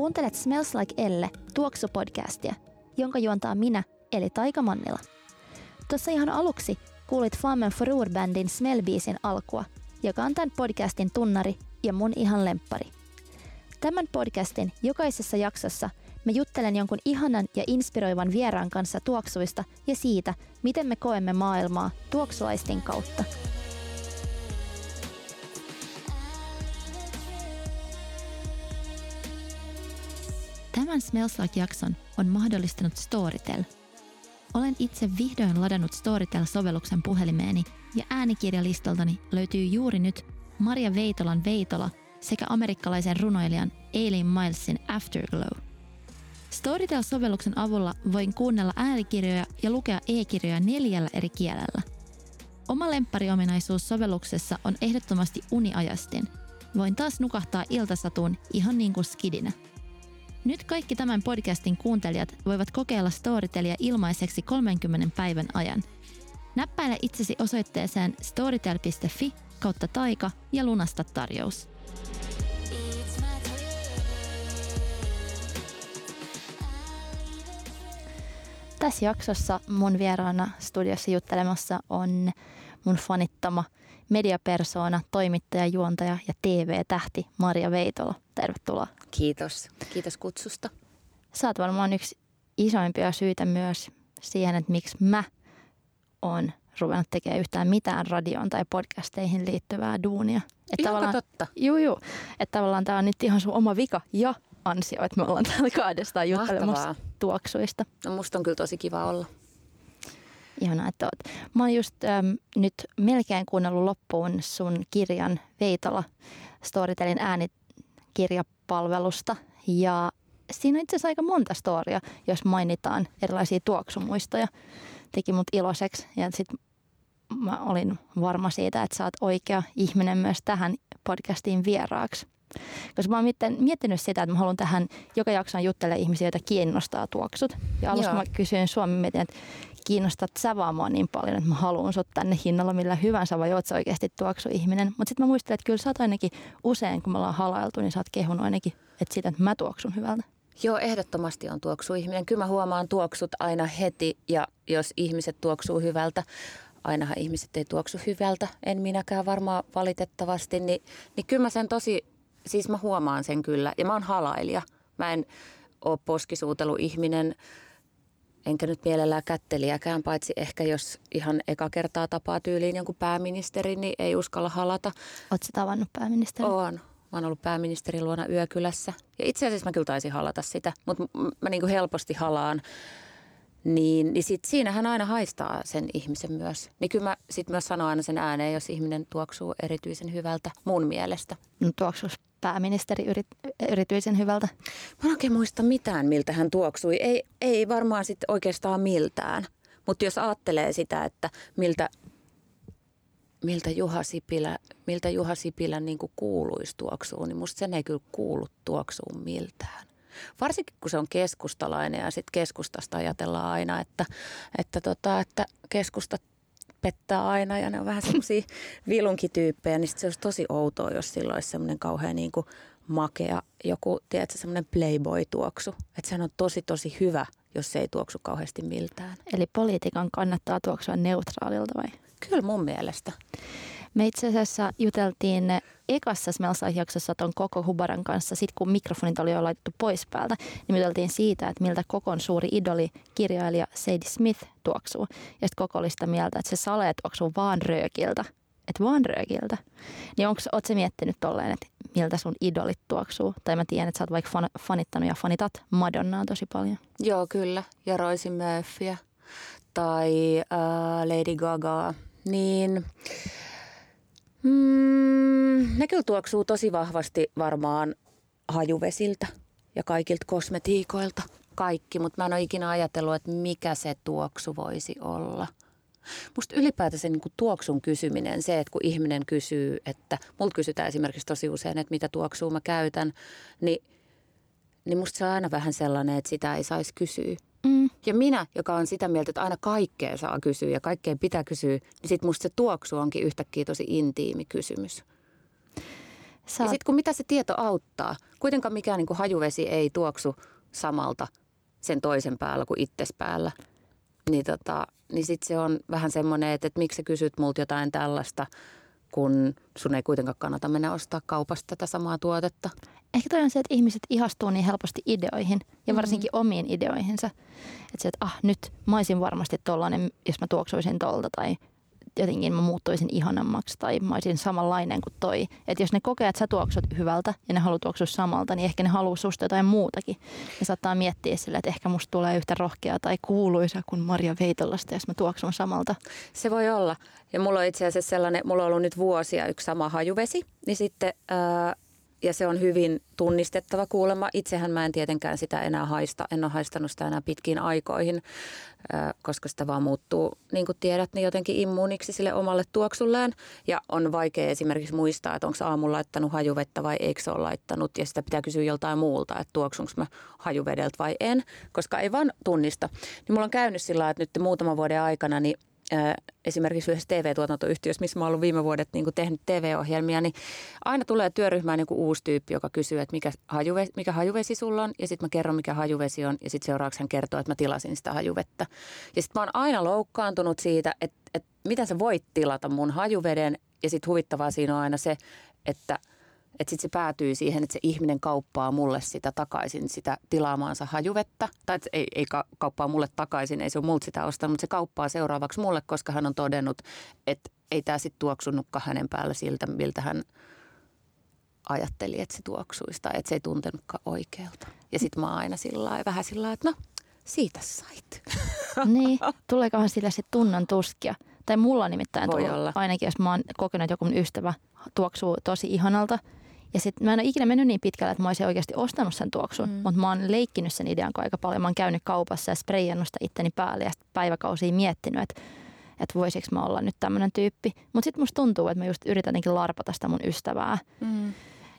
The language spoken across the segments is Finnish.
Kuuntelet Smells Like Elle tuoksupodcastia, jonka juontaa minä, eli Taika Mannila. Tuossa ihan aluksi kuulit Flamen Forur-bändin Smell-biisin alkua, joka on tämän podcastin tunnari ja mun ihan lemppari. Tämän podcastin jokaisessa jaksossa me juttelen jonkun ihanan ja inspiroivan vieraan kanssa tuoksuista ja siitä, miten me koemme maailmaa tuoksuaistin kautta. Tämän Smells Like-jakson on mahdollistanut Storytel. Olen itse vihdoin ladannut Storytel-sovelluksen puhelimeeni ja äänikirjalistoltani löytyy juuri nyt Maria Veitolan Veitola sekä amerikkalaisen runoilijan Aileen Milesin Afterglow. Storytel-sovelluksen avulla voin kuunnella äänikirjoja ja lukea e-kirjoja neljällä eri kielellä. Oma lemppariominaisuus sovelluksessa on ehdottomasti uniajastin. Voin taas nukahtaa iltasatuun ihan niin kuin skidinä – nyt kaikki tämän podcastin kuuntelijat voivat kokeilla Storytelia ilmaiseksi 30 päivän ajan. Näppäile itsesi osoitteeseen storytel.fi kautta taika ja lunasta tarjous. Tässä jaksossa mun vieraana studiossa juttelemassa on mun fanittama mediapersoona, toimittaja, juontaja ja TV-tähti Maria Veitola. Tervetuloa. Kiitos. Kiitos kutsusta. Oot varmaan yksi isoimpia syitä myös siihen, että miksi mä oon ruvennut tekemään yhtään mitään radioon tai podcasteihin liittyvää duunia. Että tavallaan, totta. Juu, juu. Että tavallaan tämä on nyt ihan sun oma vika ja ansio, että me ollaan täällä kahdestaan juttelemassa Mahtavaa. tuoksuista. No musta on kyllä tosi kiva olla. Ihanaa, että oot. Mä oon just äm, nyt melkein kuunnellut loppuun sun kirjan Veitola Storytelin äänikirjapalvelusta. Ja siinä on itse asiassa aika monta storia, jos mainitaan erilaisia tuoksumuistoja. Teki mut iloiseksi ja sitten mä olin varma siitä, että sä oot oikea ihminen myös tähän podcastiin vieraaksi. Koska mä oon miettinyt sitä, että mä haluan tähän joka jakson juttele ihmisiä, joita kiinnostaa tuoksut. Ja alussa Joo. mä kysyin Suomen mietin, että kiinnostat sä vaan mua niin paljon, että mä haluan sut tänne hinnalla millä hyvänsä vai oot sä oikeasti tuoksu ihminen. Mutta sitten mä muistelin, että kyllä sä oot ainakin usein, kun me ollaan halailtu, niin sä oot kehunut ainakin, että sitä, että mä tuoksun hyvältä. Joo, ehdottomasti on tuoksu ihminen. Kyllä mä huomaan tuoksut aina heti ja jos ihmiset tuoksuu hyvältä, ainahan ihmiset ei tuoksu hyvältä, en minäkään varmaan valitettavasti, niin, niin kyllä mä sen tosi, siis mä huomaan sen kyllä ja mä oon halailija. Mä en ole poskisuuteluihminen, enkä nyt mielellään kättelijäkään, paitsi ehkä jos ihan eka kertaa tapaa tyyliin jonkun pääministeri, niin ei uskalla halata. Oletko tavannut pääministeri? Oon. Mä oon ollut pääministerin luona yökylässä. Ja itse asiassa mä kyllä taisin halata sitä, mutta mä niin kuin helposti halaan niin, niin sit siinähän aina haistaa sen ihmisen myös. Niin kyllä mä sit myös sanon aina sen ääneen, jos ihminen tuoksuu erityisen hyvältä mun mielestä. No, tuoksuus pääministeri yrit, erityisen hyvältä? Mä en oikein muista mitään, miltä hän tuoksui. Ei, ei varmaan sitten oikeastaan miltään. Mutta jos ajattelee sitä, että miltä, miltä Juha Sipilä, miltä Juha Sipilä niin kuuluisi tuoksuun, niin musta sen ei kyllä kuulu tuoksuun miltään. Varsinkin kun se on keskustalainen ja sitten keskustasta ajatellaan aina, että, että, tota, että keskusta pettää aina ja ne on vähän semmoisia vilunkityyppejä, niin se olisi tosi outoa, jos sillä olisi semmoinen kauhean niin kuin makea joku, tiedätkö, semmoinen playboy-tuoksu. Että sehän on tosi tosi hyvä, jos se ei tuoksu kauheasti miltään. Eli politiikan kannattaa tuoksua neutraalilta vai? Kyllä mun mielestä. Me itse asiassa juteltiin ekassa Smells-jaksossa tuon Koko Hubaran kanssa, sitten kun mikrofonit oli jo laitettu pois päältä, niin juteltiin siitä, että miltä Kokon suuri idoli, kirjailija Sadie Smith tuoksuu. Ja sitten Koko oli sitä mieltä, että se sale tuoksuu vaan röökiltä. Että vaan röökiltä. Niin onko, oot se miettinyt tolleen, että miltä sun idolit tuoksuu? Tai mä tiedän, että sä oot vaikka fan, fanittanut ja fanitat Madonnaa tosi paljon. Joo, kyllä. Ja Roisin Murphyä tai äh, Lady Gaga. Niin Mm, ne kyllä tuoksuu tosi vahvasti varmaan hajuvesiltä ja kaikilta kosmetiikoilta. Kaikki, mutta mä en ole ikinä ajatellut, että mikä se tuoksu voisi olla. Musta ylipäätänsä niin kuin tuoksun kysyminen, se, että kun ihminen kysyy, että multa kysytään esimerkiksi tosi usein, että mitä tuoksua mä käytän, niin, niin musta se on aina vähän sellainen, että sitä ei saisi kysyä. Mm. Ja minä, joka on sitä mieltä, että aina kaikkea saa kysyä ja kaikkeen pitää kysyä, niin sitten musta se tuoksu onkin yhtäkkiä tosi intiimi kysymys. Sä... Ja sitten kun mitä se tieto auttaa, kuitenkaan mikään niin kuin hajuvesi ei tuoksu samalta sen toisen päällä kuin itses päällä. Niin, tota, niin sitten se on vähän semmoinen, että, että miksi sä kysyt multa jotain tällaista, kun sun ei kuitenkaan kannata mennä ostaa kaupasta tätä samaa tuotetta. Ehkä toi on se, että ihmiset ihastuu niin helposti ideoihin ja varsinkin mm-hmm. omiin ideoihinsa. Että se, että ah nyt mä olisin varmasti tollainen, jos mä tuoksuisin tolta tai jotenkin mä muuttuisin ihanammaksi tai mä olisin samanlainen kuin toi. Että jos ne kokee, että sä tuoksut hyvältä ja ne haluaa tuoksua samalta, niin ehkä ne haluaa susta jotain muutakin. Ja saattaa miettiä sille, että ehkä musta tulee yhtä rohkea tai kuuluisa kuin Maria Veitolasta, jos mä tuoksun samalta. Se voi olla. Ja mulla on itse asiassa sellainen, mulla on ollut nyt vuosia yksi sama hajuvesi, niin sitten... Ää, ja se on hyvin tunnistettava kuulema. Itsehän mä en tietenkään sitä enää haista. En ole haistanut sitä enää pitkiin aikoihin, koska sitä vaan muuttuu, niin kuin tiedät, niin jotenkin immuuniksi sille omalle tuoksulleen. Ja on vaikea esimerkiksi muistaa, että onko aamulla laittanut hajuvettä vai eikö se ole laittanut. Ja sitä pitää kysyä joltain muulta, että tuoksunko mä hajuvedeltä vai en, koska ei vaan tunnista. Niin mulla on käynyt sillä että nyt muutaman vuoden aikana niin esimerkiksi yhdessä TV-tuotantoyhtiössä, missä mä ollut viime vuodet niin kuin tehnyt TV-ohjelmia, niin aina tulee työryhmään niin kuin uusi tyyppi, joka kysyy, että mikä hajuvesi, mikä hajuvesi sulla on, ja sitten mä kerron, mikä hajuvesi on, ja sitten seuraavaksi hän kertoo, että mä tilasin sitä hajuvettä. Ja sitten mä oon aina loukkaantunut siitä, että, että miten sä voit tilata mun hajuveden, ja sitten huvittavaa siinä on aina se, että – että sitten se päätyy siihen, että se ihminen kauppaa mulle sitä takaisin, sitä tilaamaansa hajuvettä. Tai että ei, ei kauppaa mulle takaisin, ei se ole multa sitä ostanut, mutta se kauppaa seuraavaksi mulle, koska hän on todennut, että ei tämä sitten tuoksunutkaan hänen päällä siltä, miltä hän ajatteli, että se tuoksuisi tai että se ei tuntenutkaan oikealta. Ja sitten mä oon aina sillä vähän sillä että no, siitä sait. Niin, tuleekohan sillä se tunnan tuskia. Tai mulla on nimittäin Voi tullut, olla. ainakin jos mä oon kokenut, että joku mun ystävä tuoksuu tosi ihanalta – ja sitten mä en ole ikinä mennyt niin pitkälle, että mä olisin oikeasti ostanut sen tuoksun, mm. mutta mä oon leikkinyt sen idean aika paljon. Mä oon käynyt kaupassa ja spreijannut sitä itteni päälle ja päiväkausia miettinyt, että että voisiko mä olla nyt tämmöinen tyyppi. Mutta sitten musta tuntuu, että mä just yritän jotenkin larpata sitä mun ystävää. Mm.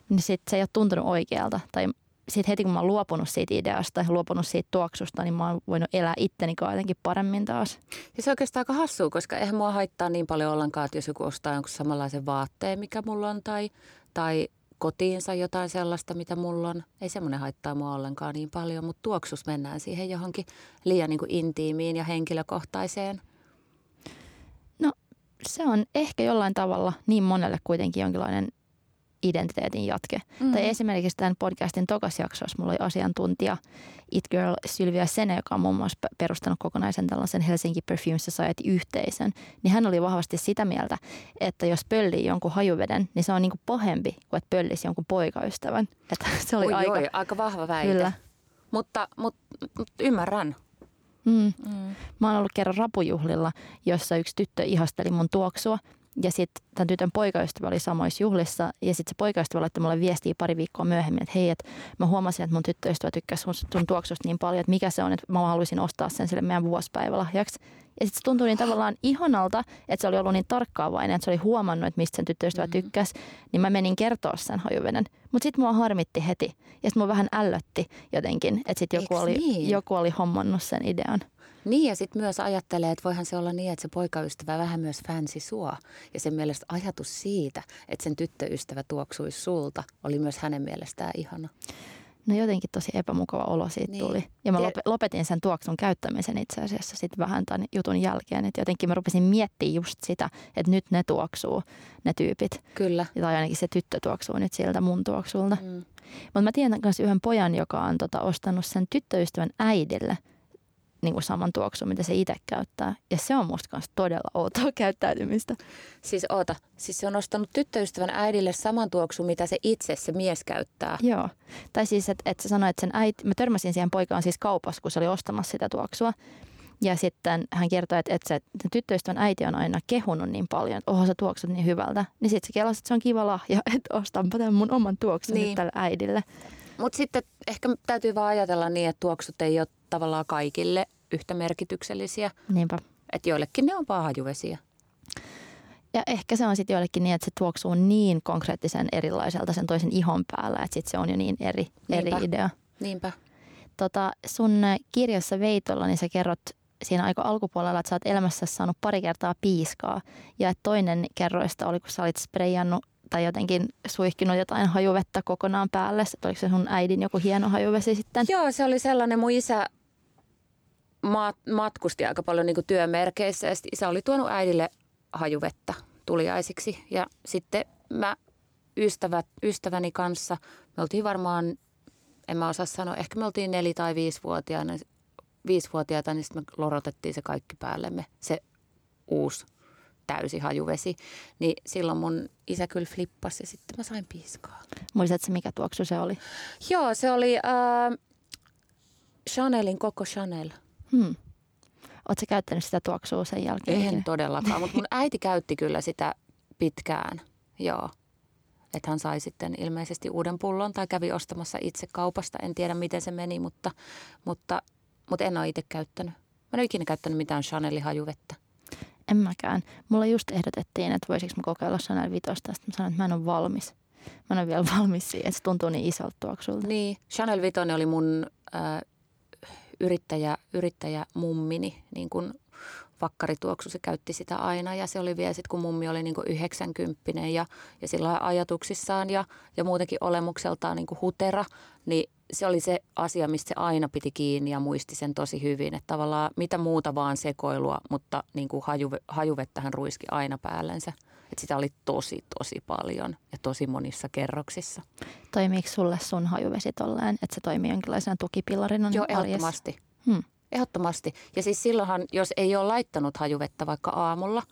Niin sit se ei ole tuntunut oikealta. Tai sitten heti kun mä oon luopunut siitä ideasta ja luopunut siitä tuoksusta, niin mä oon voinut elää itteni jotenkin paremmin taas. Ja se on oikeastaan aika hassua, koska eihän mua haittaa niin paljon ollenkaan, että jos joku ostaa jonkun samanlaisen vaatteen, mikä mulla on, tai, tai kotiinsa jotain sellaista, mitä mulla on. Ei semmoinen haittaa mua ollenkaan niin paljon, mutta tuoksus mennään siihen johonkin liian niin kuin intiimiin ja henkilökohtaiseen. No se on ehkä jollain tavalla niin monelle kuitenkin jonkinlainen identiteetin jatke. Mm. Tai esimerkiksi tämän podcastin tokas jaksossa mulla oli asiantuntija It Girl Sylvia Sene, joka on muun muassa perustanut kokonaisen tällaisen Helsinki Perfume Society-yhteisön. Niin hän oli vahvasti sitä mieltä, että jos pöllii jonkun hajuveden, niin se on niin kuin pahempi kuin että pöllisi jonkun poikaystävän. Että se oli oi, aika, oi, aika vahva väite. Kyllä. Mutta, mutta, mutta ymmärrän. Mm. Mm. Mä oon ollut kerran rapujuhlilla, jossa yksi tyttö ihasteli mun tuoksua – ja sitten tämän tytön poikaystävä oli samoissa juhlissa ja sitten se poikaystävä laittoi mulle viestiä pari viikkoa myöhemmin, että hei, että mä huomasin, että mun tyttöystävä tykkäsi sun, sun tuoksusta niin paljon, että mikä se on, että mä haluaisin ostaa sen sille meidän vuosipäivälahjaksi. Ja sitten se tuntui niin tavallaan ihanalta, että se oli ollut niin tarkkaavainen, että se oli huomannut, että mistä sen tyttöystävä mm-hmm. tykkäsi. Niin mä menin kertoa sen hajuveden. Mutta sitten mua harmitti heti. Ja sitten mua vähän ällötti jotenkin, että sitten joku, oli, niin? joku oli hommannut sen idean. Niin ja sitten myös ajattelee, että voihan se olla niin, että se poikaystävä vähän myös fänsi sua. Ja sen mielestä ajatus siitä, että sen tyttöystävä tuoksuisi sulta, oli myös hänen mielestään ihana. No jotenkin tosi epämukava olo siitä niin. tuli. Ja mä lopetin sen tuoksun käyttämisen itse asiassa sitten vähän tämän jutun jälkeen. Että jotenkin mä rupesin miettimään just sitä, että nyt ne tuoksuu, ne tyypit. Kyllä. Tai ainakin se tyttö tuoksuu nyt siltä mun tuoksulta. Mm. Mutta mä tiedän myös yhden pojan, joka on tota, ostanut sen tyttöystävän äidille – niin kuin saman tuoksun, mitä se itse käyttää. Ja se on musta myös todella outoa käyttäytymistä. Siis oota, siis se on ostanut tyttöystävän äidille saman tuoksun, mitä se itse se mies käyttää. Joo. Tai siis, että et se sanoi, että sen äiti, mä törmäsin siihen poikaan siis kaupassa, kun se oli ostamassa sitä tuoksua. Ja sitten hän kertoi, että, että se että tyttöystävän äiti on aina kehunut niin paljon, että oho sä tuoksut niin hyvältä. Niin sitten se kelasi, että se on kiva lahja, että ostanpa tämän mun oman tuoksun niin. tälle äidille. Mutta sitten ehkä täytyy vaan ajatella niin, että tuoksut ei ole tavallaan kaikille yhtä merkityksellisiä. Niinpä. Että joillekin ne on vaan hajuvesiä. Ja ehkä se on sitten joillekin niin, että se tuoksuu niin konkreettisen erilaiselta sen toisen ihon päällä, että sitten se on jo niin eri, eri idea. Niinpä. Tota, sun kirjassa Veitolla, niin sä kerrot siinä aika alkupuolella, että sä oot elämässä saanut pari kertaa piiskaa. Ja että toinen kerroista oli, kun sä olit spreijannut tai jotenkin suihkinut jotain hajuvettä kokonaan päälle? Oliko se sun äidin joku hieno hajuvesi sitten? Joo, se oli sellainen. Mun isä mat- matkusti aika paljon niin työmerkeissä ja isä oli tuonut äidille hajuvettä tuliaisiksi. Ja sitten mä ystävät, ystäväni kanssa, me oltiin varmaan, en mä osaa sanoa, ehkä me oltiin neli- tai viisivuotiaana, viisivuotiaita, niin sitten me lorotettiin se kaikki päällemme, se uusi täysi hajuvesi. Niin silloin mun isä kyllä flippasi ja sitten mä sain piiskaa. Muistatko mikä tuoksu se oli? Joo, se oli äh, Chanelin koko Chanel. Hmm. Oletko käyttänyt sitä tuoksua sen jälkeen? En todellakaan, mutta mun äiti käytti kyllä sitä pitkään, joo. Että hän sai sitten ilmeisesti uuden pullon tai kävi ostamassa itse kaupasta. En tiedä, miten se meni, mutta, mutta, mutta en ole itse käyttänyt. Mä en ole ikinä käyttänyt mitään Chanelin hajuvettä. En mäkään. Mulla just ehdotettiin, että voisiko mä kokeilla Chanel Vitosta. Sitten mä sanoin, että mä en ole valmis. Mä en ole vielä valmis siihen, se tuntuu niin isolta tuoksulta. Niin, Chanel Vitoinen oli mun äh, yrittäjä, yrittäjä mummini, niin kuin vakkarituoksu, se käytti sitä aina ja se oli vielä sitten, kun mummi oli niin 90 ja, ja sillä ajatuksissaan ja, ja muutenkin olemukseltaan niin hutera, niin se oli se asia, mistä se aina piti kiinni ja muisti sen tosi hyvin. Että tavallaan mitä muuta vaan sekoilua, mutta niin kuin hajuve, hajuvettä hän ruiski aina päällensä. Että sitä oli tosi, tosi paljon ja tosi monissa kerroksissa. Toimiiko sulle sun hajuvesi tolleen, että se toimii jonkinlaisena tukipillarina? Joo, ehdottomasti. Hmm. Ehdottomasti. Ja siis silloinhan, jos ei ole laittanut hajuvettä vaikka aamulla,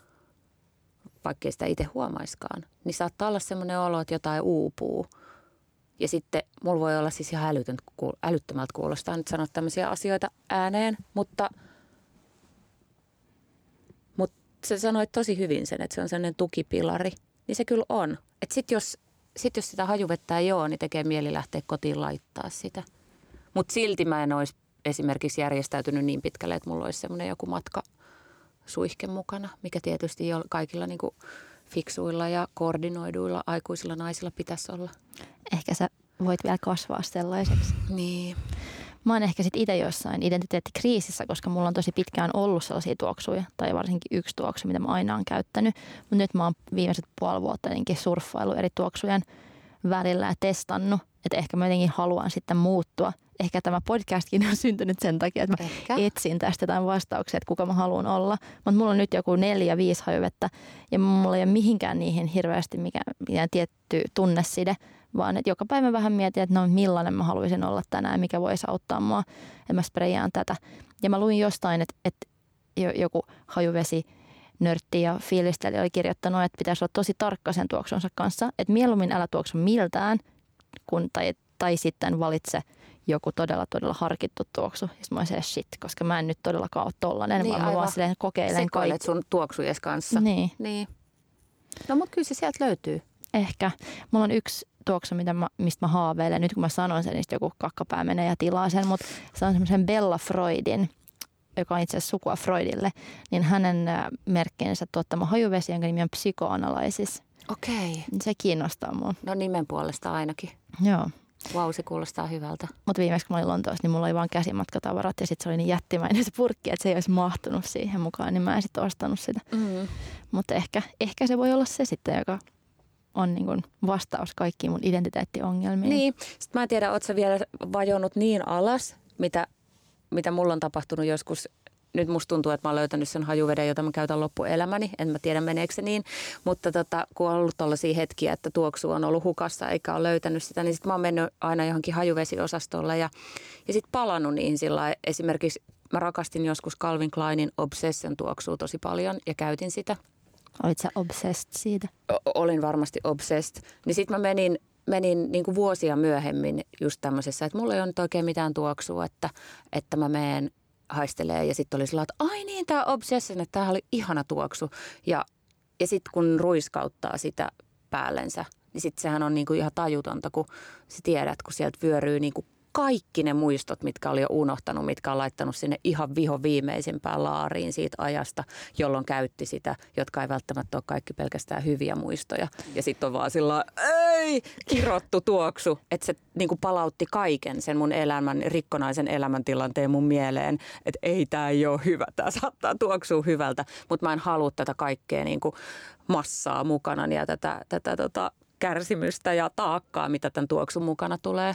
vaikka sitä itse huomaiskaan, niin saattaa olla semmoinen olo, että jotain uupuu. Ja sitten mulla voi olla siis ihan älyttömältä kuulostaa nyt sanoa tämmöisiä asioita ääneen, mutta, mutta se sanoi tosi hyvin sen, että se on sellainen tukipilari. Niin se kyllä on. Että sitten jos, sit jos sitä hajuvettä ei ole, niin tekee mieli lähteä kotiin laittaa sitä. Mutta silti mä en olisi esimerkiksi järjestäytynyt niin pitkälle, että mulla olisi semmoinen joku matka suihke mukana, mikä tietysti jo kaikilla niin kuin fiksuilla ja koordinoiduilla aikuisilla naisilla pitäisi olla. Ehkä sä voit vielä kasvaa sellaiseksi. Niin. Mä oon ehkä sitten itse jossain identiteettikriisissä, koska mulla on tosi pitkään ollut sellaisia tuoksuja, tai varsinkin yksi tuoksu, mitä mä aina oon käyttänyt. Mutta nyt mä oon viimeiset puoli vuotta jotenkin surffailu eri tuoksujen välillä ja testannut, että ehkä mä jotenkin haluan sitten muuttua – ehkä tämä podcastkin on syntynyt sen takia, että mä ehkä. etsin tästä jotain vastauksia, että kuka mä haluan olla. Mutta mulla on nyt joku neljä, viisi hajuvettä ja mulla ei ole mihinkään niihin hirveästi mikään, mikään tietty tunneside, vaan että joka päivä vähän mietin, että no millainen mä haluaisin olla tänään, mikä voisi auttaa mua, että mä sprayaan tätä. Ja mä luin jostain, että, että joku hajuvesi nörtti ja fiilisteli oli kirjoittanut, että pitäisi olla tosi tarkka sen tuoksonsa kanssa, että mieluummin älä tuoksu miltään, kun, tai, tai sitten valitse – joku todella, todella harkittu tuoksu. Ja mä olisin shit, koska mä en nyt todellakaan ole tollanen, niin, vaan mä vaan silleen kokeilen kaikki. sun tuoksujes kanssa. Niin. niin. No mutta kyllä se sieltä löytyy. Ehkä. Mulla on yksi tuoksu, mitä mä, mistä mä haaveilen. Nyt kun mä sanon sen, niin joku kakkapää menee ja tilaa sen. Mutta se on semmoisen Bella Freudin, joka on itse asiassa sukua Freudille. Niin hänen merkkinsä tuottama hajuvesi, jonka nimi on Psychoanalysis. Okei. Se kiinnostaa mua. No nimen puolesta ainakin. Joo. Vau, se kuulostaa hyvältä. Mutta viimeksi kun mä olin Lontoossa, niin mulla oli vain käsimatkatavarat ja sitten se oli niin jättimäinen se purkki, että se ei olisi mahtunut siihen mukaan, niin mä en sitten ostanut sitä. Mm. Mutta ehkä, ehkä se voi olla se sitten, joka on niin kuin vastaus kaikkiin mun identiteettiongelmiin. Niin. Sitten mä en tiedä, ootko vielä vajonnut niin alas, mitä, mitä mulla on tapahtunut joskus nyt musta tuntuu, että mä oon löytänyt sen hajuveden, jota mä käytän loppuelämäni. En mä tiedä meneekö se niin, mutta tota, kun on ollut tällaisia hetkiä, että tuoksu on ollut hukassa eikä ole löytänyt sitä, niin sitten mä oon mennyt aina johonkin hajuvesiosastolle ja, ja sitten palannut niihin sillä Esimerkiksi mä rakastin joskus Calvin Kleinin Obsession tuoksua tosi paljon ja käytin sitä. Olit sä obsessed siitä? O- olin varmasti obsessed. Niin sitten mä menin menin niin kuin vuosia myöhemmin just tämmöisessä, että mulla ei ole nyt oikein mitään tuoksua, että, että mä menen haistelee ja sitten oli sillä että ai niin, tämä Obsession, että tämä oli ihana tuoksu. Ja, ja sitten kun ruiskauttaa sitä päällensä, niin sitten sehän on niinku ihan tajutonta, kun sä tiedät, kun sieltä vyöryy niinku kaikki ne muistot, mitkä oli jo unohtanut, mitkä on laittanut sinne ihan viho viimeisimpään laariin siitä ajasta, jolloin käytti sitä, jotka ei välttämättä ole kaikki pelkästään hyviä muistoja. Ja sitten on vaan sillä ei, kirottu tuoksu, että se niin kuin palautti kaiken sen mun elämän, rikkonaisen elämäntilanteen mun mieleen, että ei tämä ei ole hyvä, tämä saattaa tuoksua hyvältä, mutta mä en halua tätä kaikkea niin kuin massaa mukana ja tätä, tätä tota, kärsimystä ja taakkaa, mitä tämän tuoksun mukana tulee.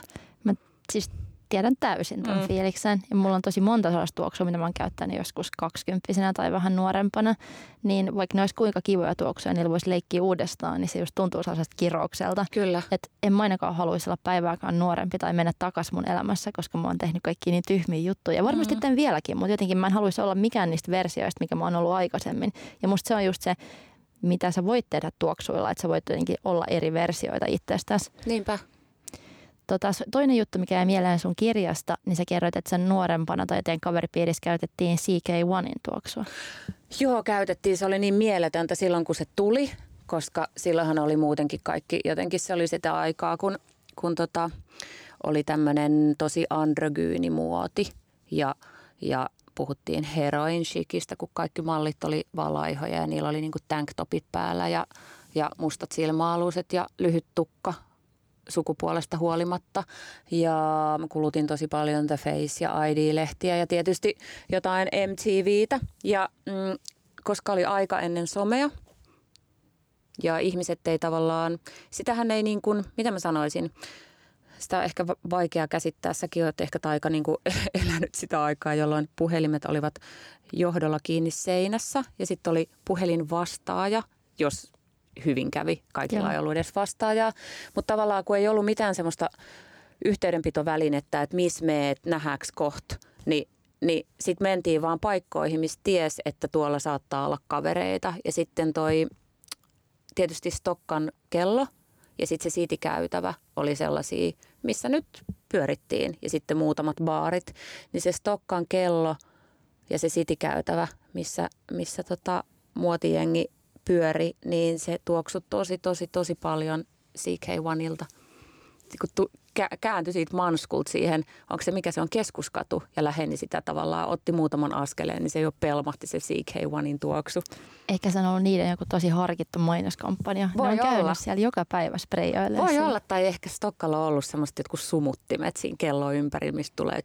Siis tiedän täysin tuon mm. fiiliksen. Ja mulla on tosi monta sellaista tuoksua, mitä mä oon käyttänyt joskus kaksikymppisenä tai vähän nuorempana. Niin vaikka ne olisi kuinka kivoja tuoksuja, niillä voisi leikkiä uudestaan, niin se just tuntuu sellaiselta kiroukselta. Kyllä. Et en mä ainakaan haluaisi olla päivääkään nuorempi tai mennä takaisin mun elämässä, koska mä oon tehnyt kaikki niin tyhmiä juttuja. Ja varmasti mm. teen vieläkin, mutta jotenkin mä en haluaisi olla mikään niistä versioista, mikä mä oon ollut aikaisemmin. Ja musta se on just se, mitä sä voit tehdä tuoksuilla, että sä voit jotenkin olla eri versioita itsestäsi. Niinpä. Tota, toinen juttu, mikä jäi mieleen sun kirjasta, niin sä kerroit, että sen nuorempana tai teidän kaveripiirissä käytettiin CK1in tuoksua. Joo, käytettiin. Se oli niin mieletöntä silloin, kun se tuli, koska silloinhan oli muutenkin kaikki, jotenkin se oli sitä aikaa, kun, kun tota, oli tämmöinen tosi androgyynimuoti ja, ja puhuttiin heroin shikistä, kun kaikki mallit oli valaihoja ja niillä oli niinku tanktopit päällä ja, ja mustat silmäaluset ja lyhyt tukka sukupuolesta huolimatta. Ja mä kulutin tosi paljon The Face ja ID-lehtiä ja tietysti jotain MTVtä. Ja mm, koska oli aika ennen somea ja ihmiset ei tavallaan, sitähän ei niin kuin, mitä mä sanoisin, sitä on ehkä vaikea käsittää. Säkin olet ehkä aika niin kuin elänyt sitä aikaa, jolloin puhelimet olivat johdolla kiinni seinässä ja sitten oli puhelin vastaaja, jos hyvin kävi. Kaikilla Joo. ei ollut edes vastaajaa. Mutta tavallaan kun ei ollut mitään semmoista yhteydenpitovälinettä, että missä meet, nähäks koht, niin niin sitten mentiin vaan paikkoihin, missä ties, että tuolla saattaa olla kavereita. Ja sitten toi tietysti Stokkan kello ja sitten se siitikäytävä oli sellaisia, missä nyt pyörittiin. Ja sitten muutamat baarit. Niin se Stokkan kello ja se siitikäytävä, missä, missä tota, muotijengi pyöri, niin se tuoksui tosi, tosi, tosi paljon CK1ilta. Kun tu, kääntyi siitä Manskult siihen, onko se mikä se on keskuskatu ja läheni sitä tavallaan, otti muutaman askeleen, niin se jo pelmahti se CK1in tuoksu. Ehkä se on ollut niiden joku tosi harkittu mainoskampanja. Voi ne on olla. käynyt siellä joka päivä spreijoille. Voi olla, tai ehkä Stokkalla on ollut semmoista jotkut sumuttimet siinä kello ympäri, mistä tulee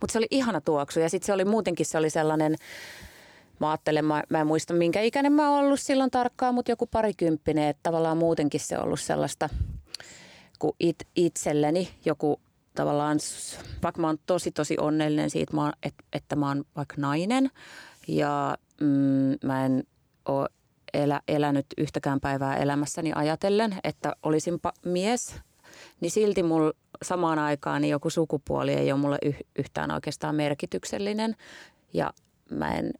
Mutta se oli ihana tuoksu ja sitten se oli muutenkin se oli sellainen, Mä ajattelen, mä, mä en muista minkä ikäinen mä oon ollut silloin tarkkaan, mutta joku parikymppinen, että tavallaan muutenkin se on ollut sellaista, kun it, itselleni joku tavallaan, vaikka mä oon tosi tosi onnellinen siitä, että, että mä oon vaikka nainen ja mm, mä en ole elä, elänyt yhtäkään päivää elämässäni ajatellen, että olisin mies, niin silti mulla samaan aikaan niin joku sukupuoli ei ole mulle yh, yhtään oikeastaan merkityksellinen. Ja mä en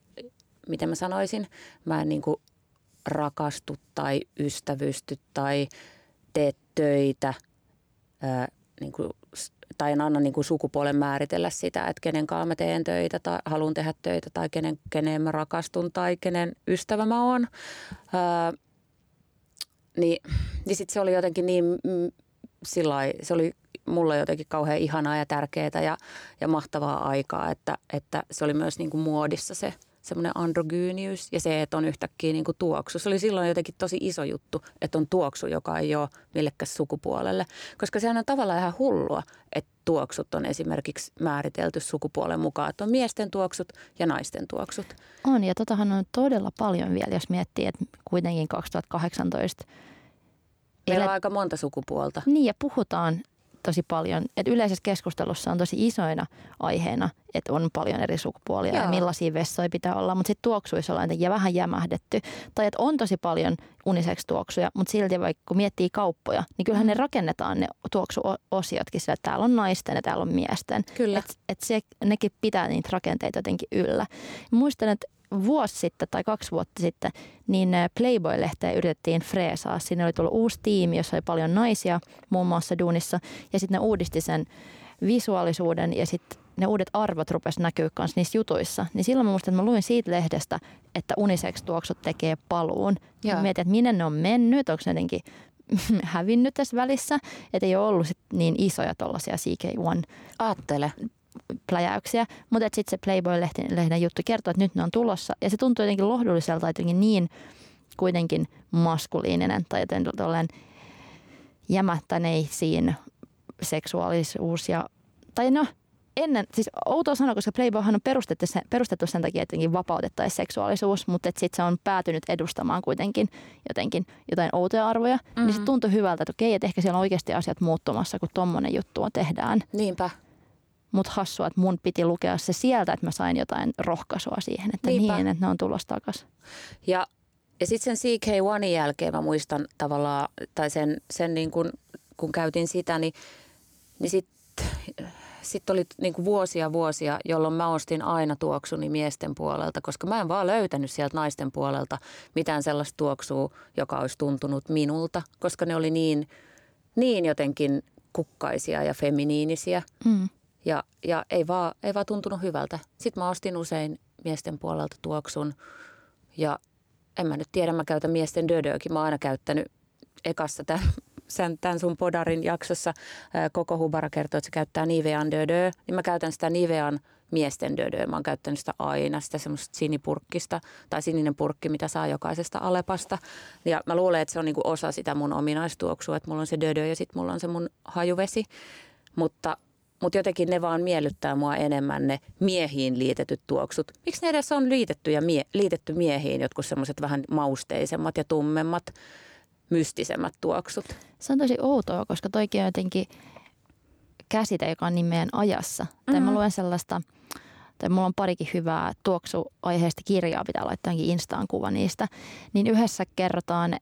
miten mä sanoisin, mä en niin kuin rakastu tai ystävysty tai tee töitä ää, niin kuin, tai en anna niin kuin sukupuolen määritellä sitä, että kenen kanssa mä teen töitä tai haluan tehdä töitä tai kenen, kenen mä rakastun tai kenen ystävä mä oon. Ää, niin niin sitten se oli jotenkin niin mm, sillai, se oli mulle jotenkin kauhean ihanaa ja tärkeää ja, ja mahtavaa aikaa, että, että se oli myös niin kuin muodissa se – semmoinen androgyyniys ja se, että on yhtäkkiä niin kuin tuoksu. Se oli silloin jotenkin tosi iso juttu, että on tuoksu, joka ei ole millekäs sukupuolelle. Koska sehän on tavallaan ihan hullua, että tuoksut on esimerkiksi määritelty sukupuolen mukaan, että on miesten tuoksut ja naisten tuoksut. On ja totahan on todella paljon vielä, jos miettii, että kuitenkin 2018 Meillä on aika monta sukupuolta. Niin ja puhutaan tosi paljon, että yleisessä keskustelussa on tosi isoina aiheena, että on paljon eri sukupuolia Joo. ja millaisia vessoja pitää olla, mutta sitten tuoksuissa ollaan ja vähän jämähdetty. Tai että on tosi paljon uniseksi tuoksuja, mutta silti vaikka kun miettii kauppoja, niin kyllähän ne rakennetaan ne tuoksuosiotkin sillä, että täällä on naisten ja täällä on miesten. Kyllä. Että et se, nekin pitää niitä rakenteita jotenkin yllä. Muistan, että vuosi sitten tai kaksi vuotta sitten, niin Playboy-lehteä yritettiin freesaa. Sinne oli tullut uusi tiimi, jossa oli paljon naisia muun muassa duunissa. Ja sitten ne uudisti sen visuaalisuuden ja sitten ne uudet arvot rupesi näkyä myös niissä jutuissa. Niin silloin mä muistan, että mä luin siitä lehdestä, että unisex-tuoksut tekee paluun. Joo. Mietin, että minne ne on mennyt, onko ne jotenkin hävinnyt tässä välissä, että ei ole ollut sit niin isoja tuollaisia CK1 Aattele pläjäyksiä, mutta sitten se Playboy-lehden juttu kertoo, että nyt ne on tulossa. Ja se tuntuu jotenkin lohdulliselta, jotenkin niin kuitenkin maskuliininen tai joten tuolleen jämättäneisiin seksuaalisuus ja, tai no, ennen, siis outoa sanoa, koska Playboyhan on perustettu sen, perustettu sen takia, että vapautettaisiin seksuaalisuus, mutta sitten se on päätynyt edustamaan kuitenkin jotenkin jotain outoja arvoja, mm-hmm. niin se tuntui hyvältä, että okei, että ehkä siellä on oikeasti asiat muuttumassa, kun tommonen juttu on tehdään. Niinpä. Mutta hassua, että mun piti lukea se sieltä, että mä sain jotain rohkaisua siihen, että Niinpä. niin, että ne on tulossa takaisin. Ja, ja sitten sen CK1 jälkeen mä muistan tavallaan, tai sen, sen niin kun, kun käytin sitä, niin, niin sitten sitten oli niin kuin vuosia vuosia, jolloin mä ostin aina tuoksuni miesten puolelta, koska mä en vaan löytänyt sieltä naisten puolelta mitään sellaista tuoksua, joka olisi tuntunut minulta, koska ne oli niin, niin jotenkin kukkaisia ja feminiinisiä. Mm. Ja, ja ei, vaan, ei vaan tuntunut hyvältä. Sitten mä ostin usein miesten puolelta tuoksun ja en mä nyt tiedä, mä käytän miesten dödöäkin. Mä oon aina käyttänyt ekassa tämän sen, tämän sun podarin jaksossa koko Hubara kertoo, että se käyttää Nivean dödö, niin mä käytän sitä Nivean miesten dödöä. Mä oon käyttänyt sitä aina, sitä semmoista sinipurkkista tai sininen purkki, mitä saa jokaisesta Alepasta. Ja mä luulen, että se on niinku osa sitä mun ominaistuoksua, että mulla on se dödö ja sitten mulla on se mun hajuvesi. Mutta mutta jotenkin ne vaan miellyttää mua enemmän ne miehiin liitetyt tuoksut. Miksi ne edes on liitetty, ja mie- liitetty miehiin, jotkut semmoiset vähän mausteisemmat ja tummemmat? mystisemmät tuoksut. Se on tosi outoa, koska toikin on jotenkin käsite, joka on niin meidän ajassa. Mm-hmm. Tai mä mm-hmm. luen sellaista, tai mulla on parikin hyvää tuoksuaiheesta kirjaa, pitää laittaa Instaan kuva niistä. Niin yhdessä kerrotaan,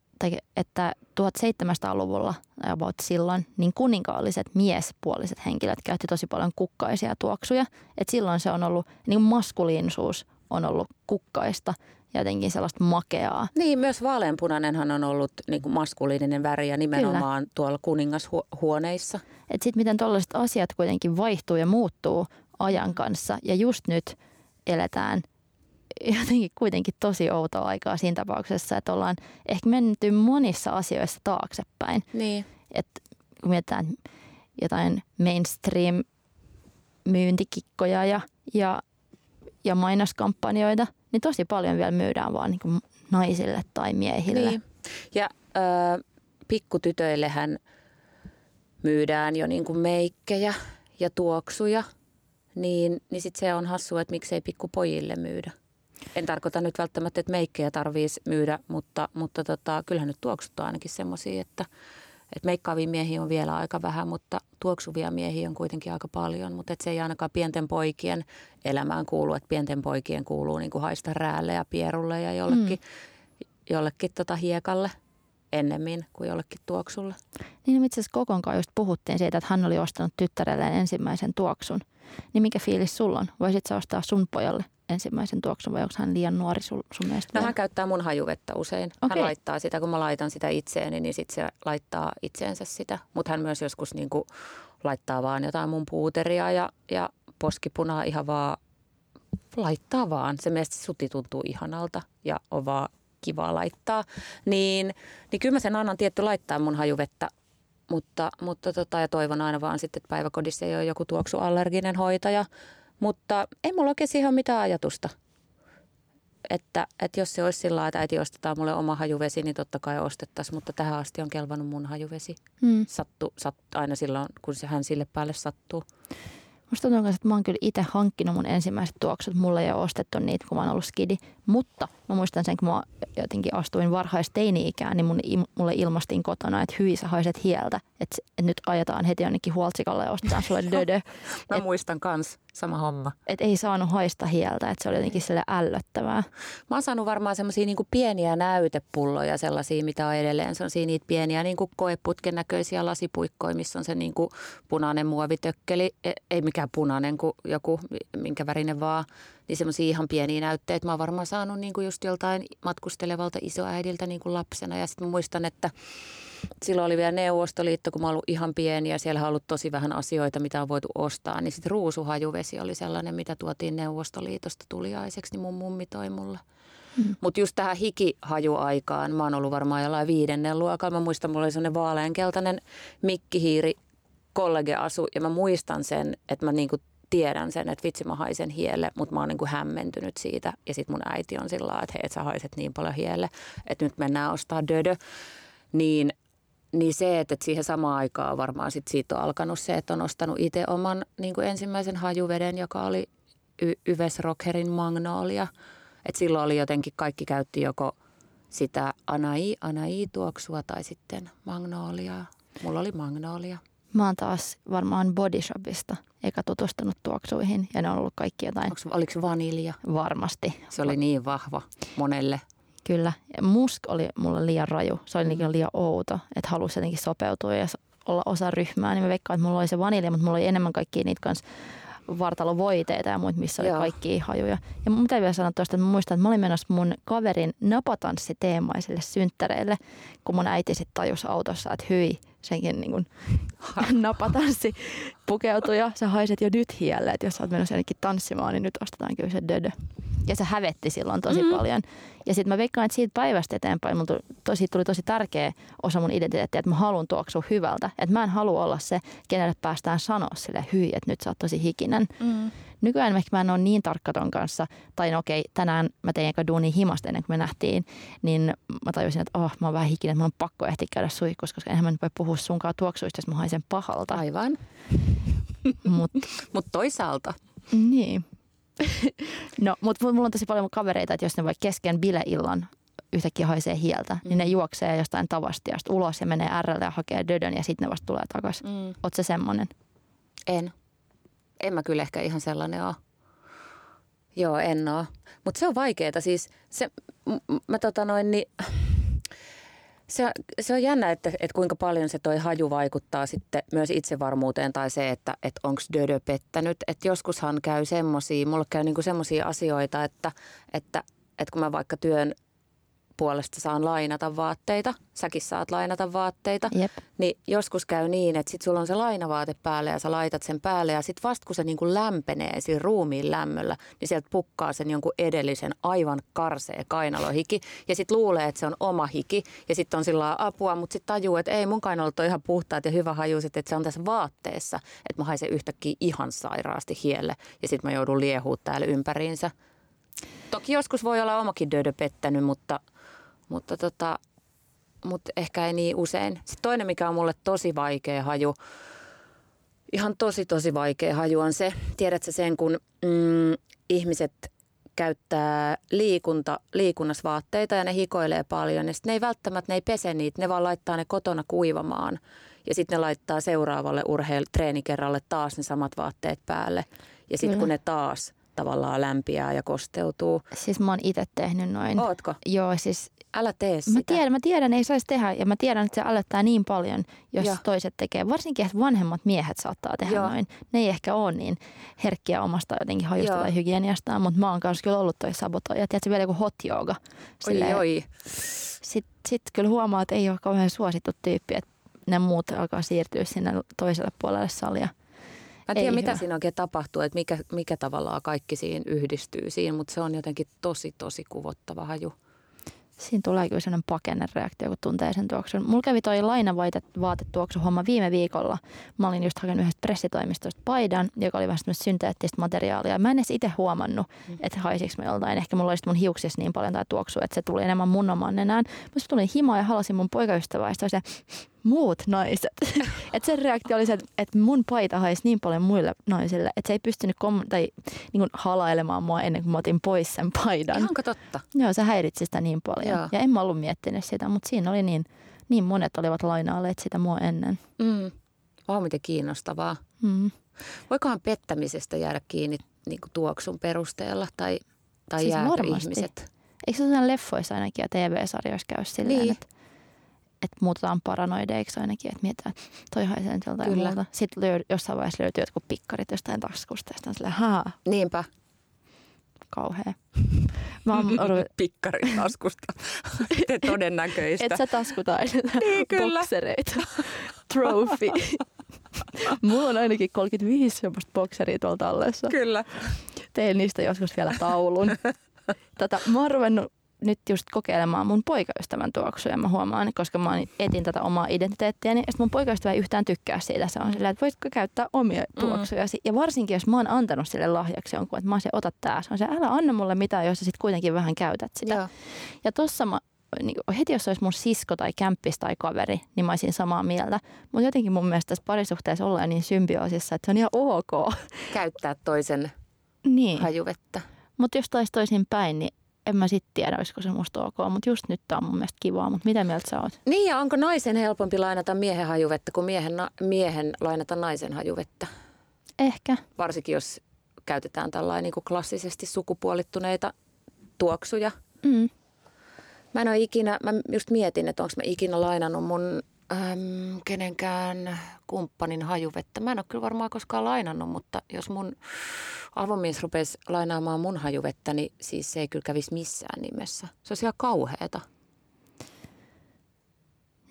että 1700-luvulla about silloin, niin kuninkaalliset miespuoliset henkilöt käytti tosi paljon kukkaisia tuoksuja. Et silloin se on ollut, niin maskuliinisuus on ollut kukkaista jotenkin sellaista makeaa. Niin, myös vaaleanpunainenhan on ollut niin kuin maskuliininen väri ja nimenomaan Kyllä. tuolla kuningashuoneissa. Että sitten miten tällaiset asiat kuitenkin vaihtuu ja muuttuu ajan kanssa ja just nyt eletään jotenkin kuitenkin tosi outoa aikaa siinä tapauksessa, että ollaan ehkä menty monissa asioissa taaksepäin. Niin. Että kun mietitään jotain mainstream myyntikikkoja ja, ja, ja mainoskampanjoita – niin tosi paljon vielä myydään vaan niin naisille tai miehille. Niin. Ja äh, pikkutytöillehän myydään jo niin kuin meikkejä ja tuoksuja, niin, niin sitten se on hassua, että miksei pikkupojille myydä. En tarkoita nyt välttämättä, että meikkejä tarvitsisi myydä, mutta, mutta tota, kyllähän nyt tuoksut on ainakin semmoisia, että – et meikkaavia miehiä on vielä aika vähän, mutta tuoksuvia miehiä on kuitenkin aika paljon. Mutta se ei ainakaan pienten poikien elämään kuulu, että pienten poikien kuuluu niin kuin haista räälle ja pierulle ja jollekin, mm. jollekin tota hiekalle ennemmin kuin jollekin tuoksulle. Niin itse asiassa Kokonkaan just puhuttiin siitä, että hän oli ostanut tyttärelleen ensimmäisen tuoksun. Niin mikä fiilis sulla on? Voisit sä ostaa sun pojalle ensimmäisen tuoksun vai onko hän liian nuori sun, sun mielestä? No hän käyttää mun hajuvettä usein. Okay. Hän laittaa sitä, kun mä laitan sitä itseeni, niin sitten se laittaa itseensä sitä. Mutta hän myös joskus niin kuin laittaa vaan jotain mun puuteria ja, ja poskipunaa ihan vaan laittaa vaan. Se mielestä suti tuntuu ihanalta ja on vaan kiva laittaa. Niin, niin kyllä mä sen annan tietty laittaa mun hajuvettä mutta, mutta tota, ja toivon aina vaan sitten, että päiväkodissa ei ole joku tuoksuallerginen hoitaja – mutta ei mulla oikein siihen ole mitään ajatusta. Että, että jos se olisi sillä lailla, että äiti ostetaan mulle oma hajuvesi, niin totta kai ostettaisiin. Mutta tähän asti on kelvannut mun hajuvesi. Hmm. Sattu, sattu, aina silloin, kun se hän sille päälle sattuu. Musta tuntuu, että mä oon kyllä itse hankkinut mun ensimmäiset tuoksut. Mulla ei ole ostettu niitä, kun mä oon ollut skidi. Mutta mä muistan sen, kun mä jotenkin astuin varhaisteini-ikään, niin mun, mulle ilmastiin kotona, että hyi sä haiset hieltä. Että, että nyt ajetaan heti jonnekin huoltsikalle ja ostetaan sulle dödö. mä et, muistan kans, sama homma. Että ei saanut haista hieltä, että se oli jotenkin sille ällöttävää. Mä oon saanut varmaan semmoisia niin pieniä näytepulloja, sellaisia, mitä on edelleen. Se on siinä niitä pieniä niin kuin koeputken näköisiä lasipuikkoja, missä on se niin kuin punainen muovitökkeli. E, ei mikään punainen kuin joku, minkä värinen vaan niin semmoisia ihan pieniä näytteitä mä oon varmaan saanut niin kuin just joltain matkustelevalta isoäidiltä niin kuin lapsena. Ja sitten muistan, että silloin oli vielä Neuvostoliitto, kun mä ollut ihan pieni ja siellä on ollut tosi vähän asioita, mitä on voitu ostaa. Niin sitten ruusuhajuvesi oli sellainen, mitä tuotiin Neuvostoliitosta tuliaiseksi, niin mun mummi toi mulle. Mm. Mutta just tähän hikihajuaikaan, mä oon ollut varmaan jollain viidennen luokalla. Mä muistan, mulla oli sellainen vaaleankeltainen mikkihiiri kollegeasu ja mä muistan sen, että mä niinku tiedän sen, että vitsi mä haisen hielle, mutta mä oon niin kuin hämmentynyt siitä. Ja sitten mun äiti on sillä että hei, et sä haiset niin paljon hielle, että nyt mennään ostaa dödö. Niin niin se, että, että siihen samaan aikaan varmaan sit siitä on alkanut se, että on ostanut itse oman niin kuin ensimmäisen hajuveden, joka oli y- Yves Rockherin Magnolia. Et silloin oli jotenkin, kaikki käytti joko sitä anai, anai-tuoksua tai sitten Magnoliaa. Mulla oli Magnolia. Mä oon taas varmaan Body Shopista eikä tutustunut tuoksuihin ja ne on ollut kaikki jotain. Onks, oliko vanilja? Varmasti. Se oli niin vahva monelle. Kyllä. Ja musk oli mulle liian raju. Se oli mm. liian outo, että halusi jotenkin sopeutua ja olla osa ryhmää. Niin mä veikkaan, että mulla oli se vanilja, mutta mulla oli enemmän kaikkia niitä kanssa vartalovoiteita ja muut, missä oli Joo. kaikki hajuja. Ja mun täytyy vielä sanoa tuosta, että mä muistan, että mä olin menossa mun kaverin napatanssiteemaiselle synttäreille, kun mun äiti sitten tajusi autossa, että hyi, senkin niin kuin napatanssi pukeutui ja sä haiset jo nyt hielle, että jos sä oot menossa jonnekin tanssimaan, niin nyt ostetaan kyllä se dödö. Ja se hävetti silloin tosi mm-hmm. paljon. Ja sitten mä veikkaan, että siitä päivästä eteenpäin mulla tuli tosi, tuli tosi tärkeä osa mun identiteettiä, että mä haluan tuoksua hyvältä. Että mä en halua olla se, kenelle päästään sanoa sille hyi, että nyt sä oot tosi hikinen. Mm. Nykyään ehkä mä en ole niin tarkka ton kanssa, tai no okei, tänään mä tein eka duuni himasta ennen kuin me nähtiin, niin mä tajusin, että oh, mä oon vähän hikinen, että mä oon pakko ehtiä käydä suihkussa, koska enhän mä nyt voi puhua sunkaan tuoksuista, jos mä haisen pahalta. Aivan. Mutta Mut toisaalta. Niin. no, mutta mulla on tosi paljon kavereita, että jos ne vaikka kesken bileillan yhtäkkiä haisee hieltä, mm. niin ne mm. juoksee jostain tavastiasta ulos ja menee RL ja hakee dödön ja sitten ne vasta tulee takaisin. Mm. Oot se semmonen? En. En mä kyllä ehkä ihan sellainen ole. Joo, en oo. Mutta se on vaikeeta. Siis se, mä tota noin, niin se, se on jännä, että, että kuinka paljon se toi haju vaikuttaa sitten myös itsevarmuuteen tai se, että, että onko dödö pettänyt. Että joskushan käy semmoisia, mulla käy niinku semmoisia asioita, että, että, että kun mä vaikka työn puolesta saan lainata vaatteita, säkin saat lainata vaatteita, Jep. niin joskus käy niin, että sit sulla on se lainavaate päälle ja sä laitat sen päälle ja sitten vasta kun se niinku lämpenee siinä ruumiin lämmöllä, niin sieltä pukkaa sen jonkun edellisen aivan karsee kainalohiki. Ja sitten luulee, että se on oma hiki. Ja sitten on sillä apua, mutta sitten tajuu, että ei mun kainalot on ihan puhtaat ja hyvä hajuiset, että se on tässä vaatteessa, että mä haisen yhtäkkiä ihan sairaasti hielle ja sitten mä joudun liehuu täällä ympäriinsä. Toki joskus voi olla omakin dödö pettänyt, mutta – mutta, tota, mutta ehkä ei niin usein. Sitten toinen, mikä on mulle tosi vaikea haju, ihan tosi tosi vaikea haju on se, tiedätkö sen, kun mm, ihmiset käyttää liikunta, liikunnasvaatteita ja ne hikoilee paljon. Ja sitten ne ei välttämättä, ne ei pese niitä, ne vaan laittaa ne kotona kuivamaan. Ja sitten ne laittaa seuraavalle urheilutreenikerralle taas ne samat vaatteet päälle. Ja sitten kun ne taas tavallaan lämpiää ja kosteutuu. Siis mä oon itse tehnyt noin. Ootko? Joo, siis Älä tee sitä. Mä tiedän, mä tiedän, ei saisi tehdä ja mä tiedän, että se alettaa niin paljon, jos Joo. toiset tekee. Varsinkin, että vanhemmat miehet saattaa tehdä Joo. noin. Ne ei ehkä ole niin herkkiä omasta jotenkin hajusta Joo. tai hygieniastaan, mutta mä oon kanssa kyllä ollut toi sabotoija. Tiedätkö vielä joku hot yoga? Silleen, oi, oi. Sitten sit kyllä huomaa, että ei ole kauhean suosittu tyyppi, että ne muut alkaa siirtyä sinne toiselle puolelle salia. Mä en tiedä, mitä hyvä. siinä oikein tapahtuu, että mikä, mikä tavallaan kaikki siinä yhdistyy siinä, mutta se on jotenkin tosi, tosi kuvottava haju siinä tulee kyllä sellainen pakennereaktio, kun tuntee sen tuoksun. Mulla kävi toi lainavaatetuoksu homma viime viikolla. Mä olin just hakenut yhdestä pressitoimistosta paidan, joka oli vähän synteettistä materiaalia. Mä en edes itse huomannut, mm. että haisiksi mä joltain. Ehkä mulla olisi mun hiuksissa niin paljon tai tuoksu, että se tuli enemmän mun oman nenään. Mä tulin himaan ja halasin mun poikaystävää ja se muut naiset. että sen reaktio oli se, että mun paita haisi niin paljon muille naisille, että se ei pystynyt kom- tai niin kuin halailemaan mua ennen kuin mä otin pois sen paidan. Ihanko totta? Joo, se häiritsi sitä niin paljon. Joo. Ja en mä ollut miettinyt sitä, mutta siinä oli niin, niin monet olivat lainaaleet sitä mua ennen. Mm. Oh, miten kiinnostavaa. Mm. Voikohan pettämisestä jäädä kiinni niin kuin tuoksun perusteella tai, tai siis jäädä ihmiset? Eikö se ole leffoissa ainakin ja TV-sarjoissa käy silleen, niin. että että muutetaan paranoideiksi ainakin, että mietitään, että toi haisee nyt joltain Kyllä. muuta. Sitten löy- jossain vaiheessa löytyy jotkut pikkarit jostain taskusta ja sitten on silleen, haa. Niinpä. Kauhea. Mä oon Pikkarit taskusta. Te todennäköistä. Et sä taskutaiseta niin, kyllä. boksereita. Trophy. Mulla on ainakin 35 semmoista bokseria tuolla tallessa. Kyllä. Tein niistä joskus vielä taulun. Tota, mä oon ruvennut nyt just kokeilemaan mun poikaystävän tuoksuja. Mä huomaan, koska mä etin tätä omaa identiteettiäni. Ja mun poikaystävä ei yhtään tykkää siitä. Se on silleen, että voisitko käyttää omia tuoksuja. Mm. Ja varsinkin, jos mä oon antanut sille lahjaksi jonkun, että mä oon se, ota tää. Se on se, älä anna mulle mitään, jos sä sit kuitenkin vähän käytät sitä. Ja, ja tossa mä niin heti jos olisi mun sisko tai kämppis tai kaveri, niin mä olisin samaa mieltä. Mutta jotenkin mun mielestä tässä parisuhteessa ollaan niin symbioosissa, että se on ihan ok. Käyttää toisen Niin, hajuvettä. mutta jos taisi toisin päin, niin en mä sitten tiedä, olisiko se musta ok. Mutta just nyt tää on mun mielestä kivaa. Mutta mitä mieltä sä oot? Niin ja onko naisen helpompi lainata miehen hajuvettä kuin miehen, na- miehen lainata naisen hajuvettä? Ehkä. Varsinkin jos käytetään tällainen niin kuin klassisesti sukupuolittuneita tuoksuja. Mm. Mä en ole ikinä, mä just mietin, että onko mä ikinä lainannut mun äm, kenenkään kumppanin hajuvettä. Mä en ole kyllä varmaan koskaan lainannut, mutta jos mun avomies rupesi lainaamaan mun hajuvettä, niin siis se ei kyllä kävisi missään nimessä. Se olisi ihan kauheata.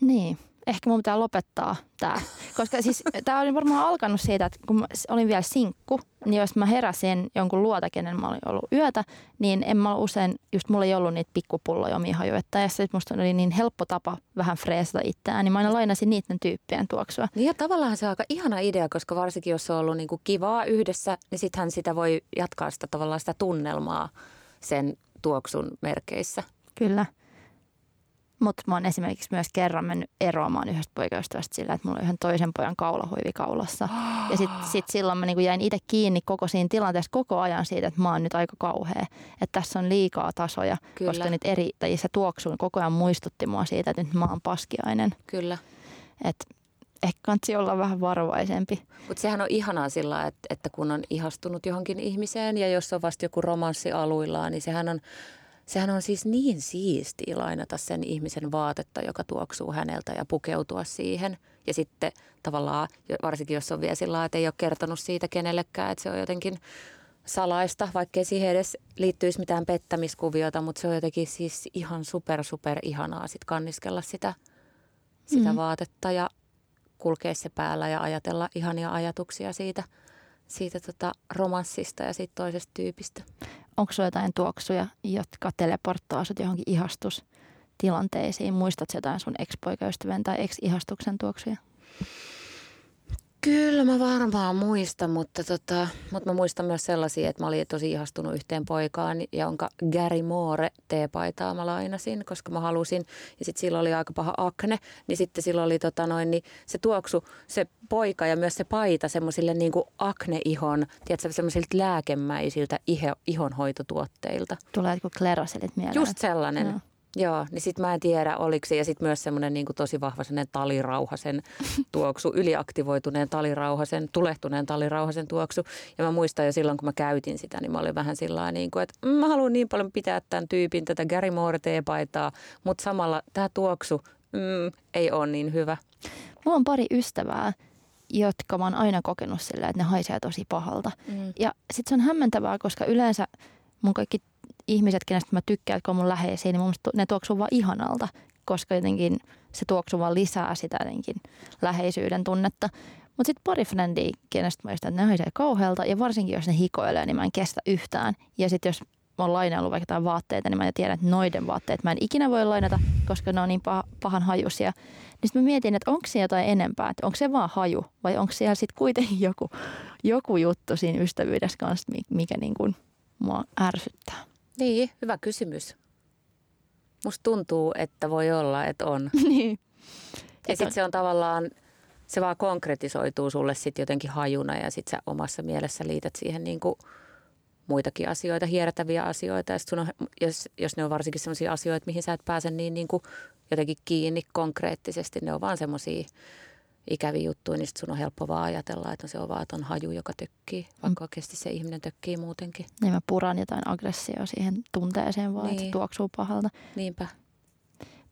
Niin. Ehkä mun pitää lopettaa tämä. Koska siis tämä oli varmaan alkanut siitä, että kun mä olin vielä sinkku, niin jos mä heräsin jonkun luota, kenen mä olin ollut yötä, niin en mä usein, just mulla ei ollut niitä pikkupulloja omia. Ja sitten musta oli niin helppo tapa vähän freesata itseään, niin mä aina lainasin niiden tyyppien tuoksua. Niin ja tavallaan se on aika ihana idea, koska varsinkin jos on ollut niin kuin kivaa yhdessä, niin sittenhän sitä voi jatkaa sitä tavallaan sitä tunnelmaa sen tuoksun merkeissä. Kyllä. Mutta mä oon esimerkiksi myös kerran mennyt eroamaan yhdestä poikaystävästä sillä, että mulla oli yhden toisen pojan kaulahuivi kaulassa. Ja sitten sit silloin mä niinku jäin itse kiinni koko siinä tilanteessa koko ajan siitä, että mä oon nyt aika kauhea. Että tässä on liikaa tasoja, Kyllä. koska nyt eri, tai se tuoksu koko ajan muistutti mua siitä, että nyt mä oon paskiainen. Kyllä. Että ehkä kansi olla vähän varovaisempi. Mutta sehän on ihanaa sillä, että, että kun on ihastunut johonkin ihmiseen ja jos on vasta joku romanssi aluillaan, niin sehän on, sehän on siis niin siistiä lainata sen ihmisen vaatetta, joka tuoksuu häneltä ja pukeutua siihen. Ja sitten tavallaan, varsinkin jos on vielä sillä että ei ole kertonut siitä kenellekään, että se on jotenkin salaista, vaikkei siihen edes liittyisi mitään pettämiskuviota, mutta se on jotenkin siis ihan super, super ihanaa sit kanniskella sitä, sitä Mm. vaatetta ja kulkea se päällä ja ajatella ihania ajatuksia siitä, siitä tota romanssista ja siitä toisesta tyypistä. Onko sulla jotain tuoksuja, jotka teleporttaa sut johonkin ihastustilanteisiin? Muistatko jotain sun ex-poikaystävän tai ex-ihastuksen tuoksuja? Kyllä mä varmaan muistan, mutta, tota, mutta mä muistan myös sellaisia, että mä olin tosi ihastunut yhteen poikaan, jonka Gary Moore teepaitaa mä lainasin, koska mä halusin. Ja sitten silloin oli aika paha akne, niin sitten silloin oli tota noin, niin se tuoksu, se poika ja myös se paita semmoisille niin kuin akne-ihon, tiedätkö, semmoisilta lääkemäisiltä iho, ihonhoitotuotteilta. Tulee joku kleroselit mieleen. Just sellainen. Joo. Joo. Niin sitten mä en tiedä, oliko se, ja sitten myös semmoinen niin tosi vahva semmoinen talirauhasen tuoksu, yliaktivoituneen talirauhasen, tulehtuneen talirauhasen tuoksu. Ja mä muistan jo silloin, kun mä käytin sitä, niin mä olin vähän sillä niin kuin, että mm, mä haluan niin paljon pitää tämän tyypin, tätä Gary Moore teepaitaa, mutta samalla tämä tuoksu mm, ei ole niin hyvä. Mulla on pari ystävää, jotka mä oon aina kokenut sillä, että ne haisee tosi pahalta. Mm. Ja sitten se on hämmentävää, koska yleensä mun kaikki ihmiset, kenestä mä tykkään, jotka on mun läheisiä, niin mun mielestä ne tuoksuu vaan ihanalta, koska jotenkin se tuoksu vaan lisää sitä jotenkin läheisyyden tunnetta. Mutta sitten pari frendiä, kenestä mä että ne haisee kauhealta ja varsinkin jos ne hikoilee, niin mä en kestä yhtään. Ja sitten jos mä oon lainaillut vaikka jotain vaatteita, niin mä tiedän, että noiden vaatteet mä en ikinä voi lainata, koska ne on niin pah- pahan hajusia. Niin sitten mä mietin, että onko siellä jotain enempää, että onko se vaan haju vai onko siellä sitten kuitenkin joku, joku juttu siinä ystävyydessä kanssa, mi- mikä niin kuin mua ärsyttää. Niin, hyvä kysymys. Musta tuntuu, että voi olla, että on. niin. Ja sitten se on tavallaan, se vaan konkretisoituu sulle sitten jotenkin hajuna ja sitten sä omassa mielessä liität siihen niin kuin muitakin asioita, hiertäviä asioita. Ja sit sun on, jos, jos ne on varsinkin sellaisia asioita, mihin sä et pääse niin, niin kuin jotenkin kiinni konkreettisesti, ne on vaan semmoisia ikäviä juttuja, niin sit sun on helppo vaan ajatella, että se on vaan ton haju, joka tökkii, vaikka oikeasti se ihminen tökkii muutenkin. Ja mä puran jotain aggressioa siihen tunteeseen vaan, niin. että se Niin. tuoksuu pahalta. Niinpä.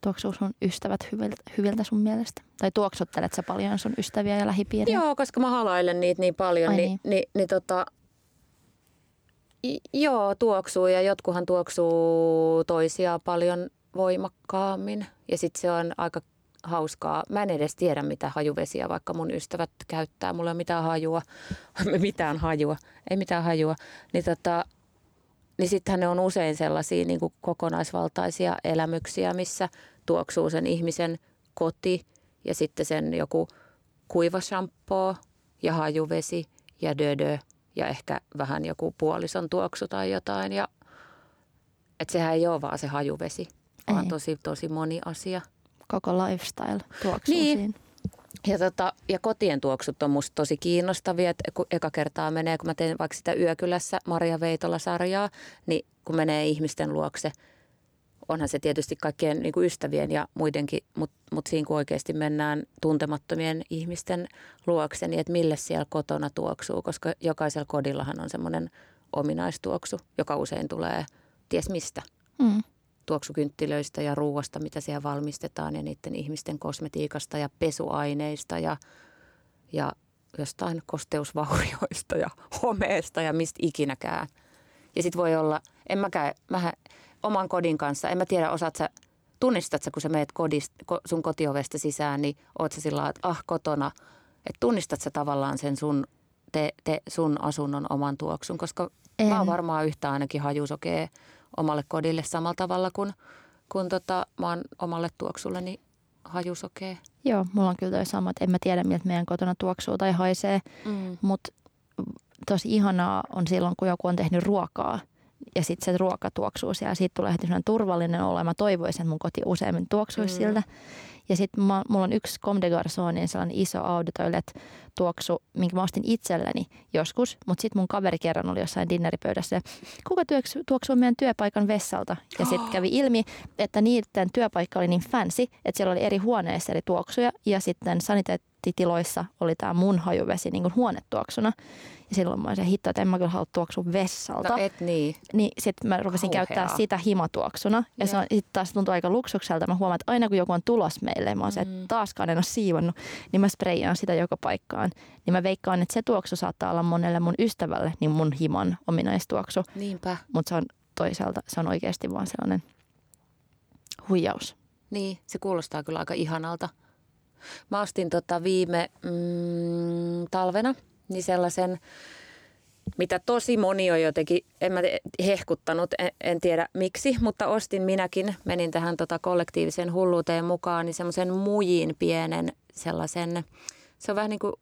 Tuoksuu sun ystävät hyviltä, hyviltä sun mielestä? Tai tuoksuttelet sä paljon sun ystäviä ja lähipiiriä? Joo, koska mä halailen niitä niin paljon, Ai niin, niin. niin. Niin, niin tota, i- joo, tuoksuu ja jotkuhan tuoksuu toisia paljon voimakkaammin. Ja sitten se on aika hauskaa. Mä en edes tiedä, mitä hajuvesiä vaikka mun ystävät käyttää. Mulla ei ole mitään hajua. mitään hajua. Ei mitään hajua. Niin tota, niin sittenhän ne on usein sellaisia niin kuin kokonaisvaltaisia elämyksiä, missä tuoksuu sen ihmisen koti ja sitten sen joku kuiva shampoo ja hajuvesi ja dödö ja ehkä vähän joku puolison tuoksu tai jotain. Ja, et sehän ei ole vaan se hajuvesi. vaan Ei. tosi, tosi moni asia. Koko lifestyle tuoksuu Niin. siinä. Ja, tota, ja kotien tuoksut on musta tosi kiinnostavia, että kun eka kertaa menee, kun mä teen vaikka sitä Yökylässä Maria Veitola-sarjaa, niin kun menee ihmisten luokse, onhan se tietysti kaikkien niin kuin ystävien ja muidenkin, mutta mut siinä kun oikeasti mennään tuntemattomien ihmisten luokse, niin että mille siellä kotona tuoksuu, koska jokaisella kodillahan on semmoinen ominaistuoksu, joka usein tulee ties mistä Mm. Tuoksukynttilöistä ja ruuasta, mitä siellä valmistetaan ja niiden ihmisten kosmetiikasta ja pesuaineista ja, ja jostain kosteusvaurioista ja homeesta ja mistä ikinäkään. Ja sitten voi olla, en mäkään, mähän oman kodin kanssa, en mä tiedä, osaat sä, tunnistat sä, kun sä meet kodist, ko, sun kotiovesta sisään, niin oot sä sillä että ah kotona, että tunnistat sä tavallaan sen sun, te, te, sun asunnon oman tuoksun, koska En. mä oon varmaan yhtä ainakin hajusokee omalle kodille samalla tavalla kuin kun tota, mä oon omalle tuoksulleni hajusokee. Joo, mulla on kyllä toi sama, että en mä tiedä miltä meidän kotona tuoksuu tai haisee, Mm. mutta tosi ihanaa on silloin, kun joku on tehnyt ruokaa ja sitten se ruoka tuoksuu siellä. Siitä tulee heti sellainen turvallinen olo mä toivoisin, että mun koti useammin tuoksuisi Mm. siltä. Ja sitten mulla on yksi Comme des Garçonin sellainen iso Audi Toilet tuoksu, minkä mä ostin itselleni joskus. Mutta sitten mun kaveri kerran oli jossain dinneripöydässä ja kuka tuoksuu, tuoksuu meidän työpaikan vessalta? Ja sitten kävi ilmi, että niiden työpaikka oli niin fancy, että siellä oli eri huoneissa eri tuoksuja ja sitten saniteettitiloissa oli tämä mun hajuvesi niin kuin huonetuoksuna. Ja silloin mä olisin hitto, että en mä kyllä halua tuoksua vessalta. No et niin. Niin sitten mä rupesin Kauheaa. käyttää sitä himatuoksuna. Ja se on, sit taas tuntuu aika luksukselta. Mä huomaan, että aina kun joku on tulos meille, mä oon se, Mm. että taaskaan en ole siivonnut, niin mä spreijaan sitä joka paikkaan. Niin mä veikkaan, että se tuoksu saattaa olla monelle mun ystävälle niin mun himon ominaistuoksu. Niinpä. Mutta se on toisaalta, se on oikeasti vaan sellainen huijaus. Niin, se kuulostaa kyllä aika ihanalta. Mä ostin tota viime mm, talvena niin sellaisen, mitä tosi moni on jotenkin, en mä hehkuttanut, en, en tiedä miksi, mutta ostin minäkin, menin tähän tota kollektiiviseen hulluuteen mukaan, niin semmoisen mujin pienen sellaisen, se on vähän niin kuin,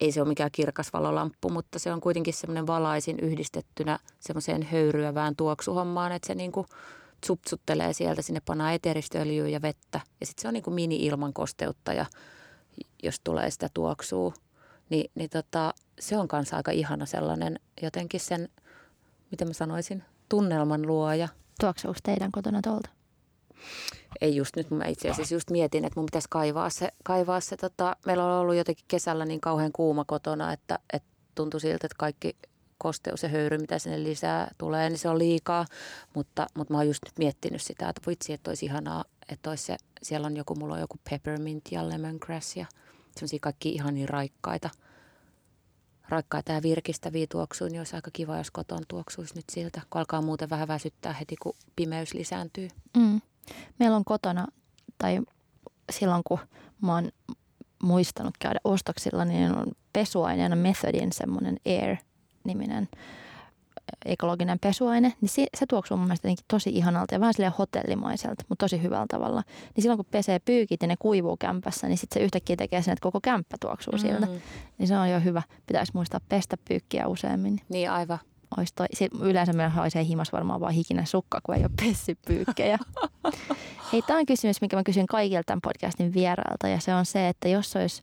ei se ole mikään kirkas valolamppu, mutta se on kuitenkin semmoinen valaisin yhdistettynä semmoiseen höyryävään tuoksuhommaan, että se niin kuin supsuttelee sieltä, sinne pannaan eteristööljyä ja vettä. Ja sitten se on niin kuin mini-ilman kosteuttaja, jos tulee sitä tuoksua. Ni, niin tota, se on kanssa aika ihana sellainen jotenkin sen, miten mä sanoisin, tunnelman luoja. Tuoksuuko teidän kotona tuolta? Ei just nyt, mä itse asiassa just mietin, että mun pitäisi kaivaa se, kaivaa se tota, meillä on ollut jotenkin kesällä niin kauhean kuuma kotona, että, että tuntui siltä, että kaikki kosteus ja höyry, mitä sinne lisää tulee, niin se on liikaa. Mutta, mutta mä oon just nyt miettinyt sitä, että vitsi, että olisi ihanaa, että olisi se, siellä on joku, mulla on joku peppermint ja lemongrass ja semmoisia kaikki ihan niin raikkaita, raikkaita ja virkistäviä tuoksuja, niin olisi aika kiva, jos koton tuoksuisi nyt siltä, kun alkaa muuten vähän väsyttää heti, kun pimeys lisääntyy. Mm. Meillä on kotona, tai silloin kun mä oon muistanut käydä ostoksilla, niin on pesuaineena Methodin semmoinen Air-niminen ekologinen pesuaine, niin se, se tuoksuu mun mielestä tosi ihanalta ja vähän silleen hotellimaiselta, mutta tosi hyvällä tavalla. Niin silloin kun pesee pyykit ja ne kuivuu kämpässä, niin sitten se yhtäkkiä tekee sen, että koko kämppä tuoksuu mm. siltä. Niin se on jo hyvä. Pitäisi muistaa pestä pyykkiä useammin. Niin aivan. Ois toi, sit yleensä meillä haisee himas varmaan vaan hikinen sukka, kun ei ole pessy pyykkejä. Hei, tämä on kysymys, mikä mä kysyn kaikilta tämän podcastin vierailta ja se on se, että jos, olisi,